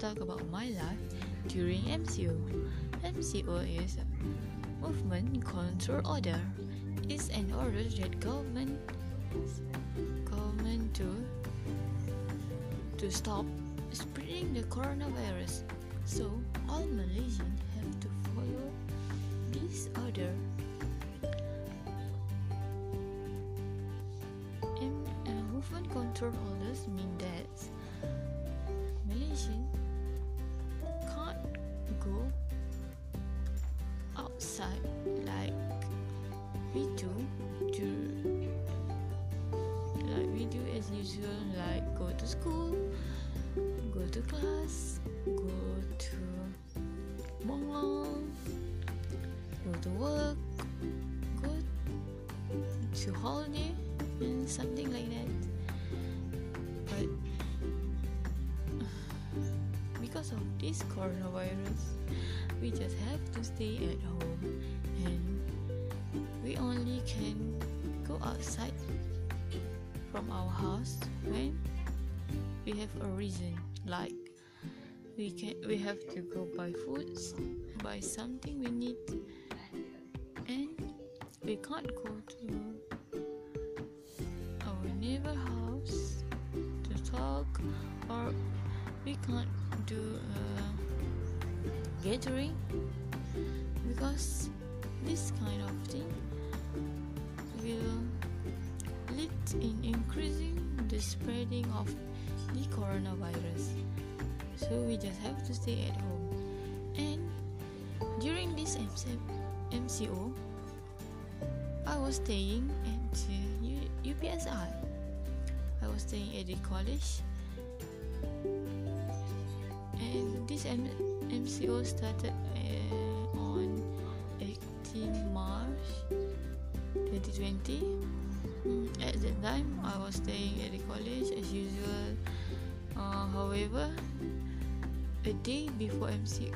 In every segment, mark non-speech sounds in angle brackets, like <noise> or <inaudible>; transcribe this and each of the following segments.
talk about my life during MCO. MCO is a movement control order. It's an order that government government to to stop spreading the coronavirus. So all Malaysians have to follow this order. And uh, movement control orders mean that like we do to like we do as usual like go to school go to class go to mall go to work go to holiday and something like that. But <sighs> because of this coronavirus we just have to stay at home and we only can go outside from our house when we have a reason like we can we have to go buy foods buy something we need and we can't go to our neighbor house to talk or we can't do a gathering? Because this kind of thing will lead in increasing the spreading of the coronavirus. So we just have to stay at home. And during this mco i was staying at uh, upsi i was staying at the college this M- mco started uh, on 18 march 2020 Mm, at that time i was staying at the college as usual. Uh, however a day before mco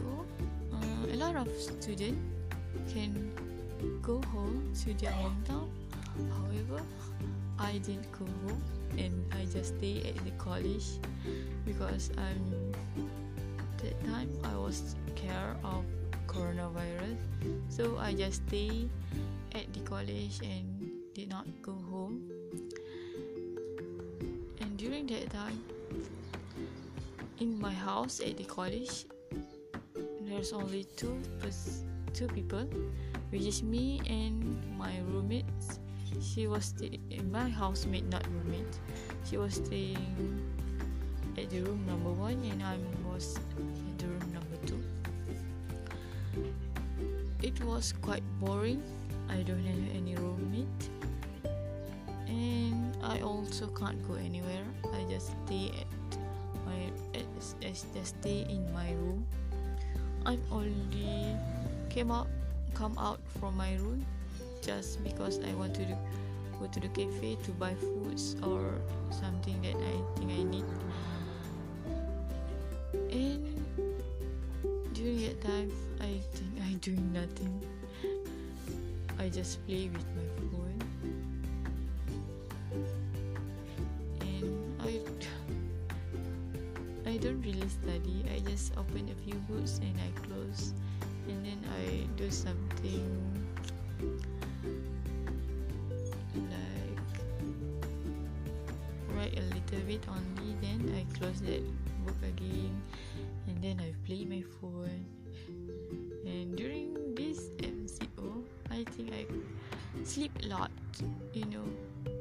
uh, a lot of students can go home to their hometown. However i didn't go home and i just stay at the college because i'm that time i was scared of coronavirus. So i just stay at the college and did not go home. And during that time in my house at the college there's only two pers- two people which is me and my roommate she was stay- my housemate not roommate. She was staying at the room number one and I was at the room number two it was quite boring I don't have any roommate and I also can't go anywhere. I just stay at my just stay in my room. I'm only came out come out from my room just because I want to do, go to the cafe to buy foods or something that I think I need. And during that time, I think I doing nothing. I just play with my phone. And I I don't really study. I just open a few books and I close. And then I do something like write a little bit only. Then I close that book again. And then I play my phone. And during this MCO I think I sleep a lot you know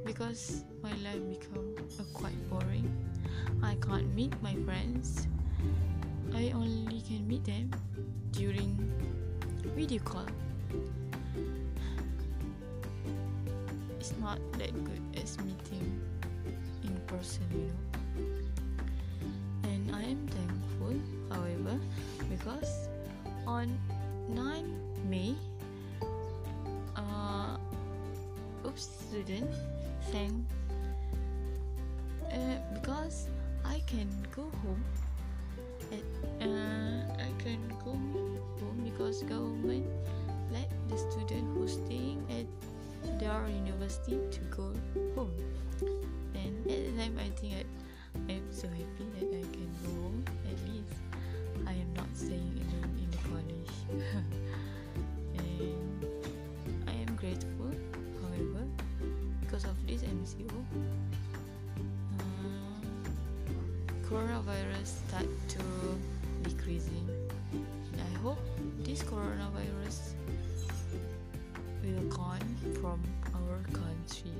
because my life become uh, quite boring. I can't meet my friends. I only can meet them during video call. It's not that good as meeting in person you know because on 9 May uh, UPSI student sang uh, because I can go home at, uh, I can go home because government let the student who's staying at their university to go home. And at the time I think that I'm so happy this MCO, uh, coronavirus start to decreasing. I hope this coronavirus will gone from our country.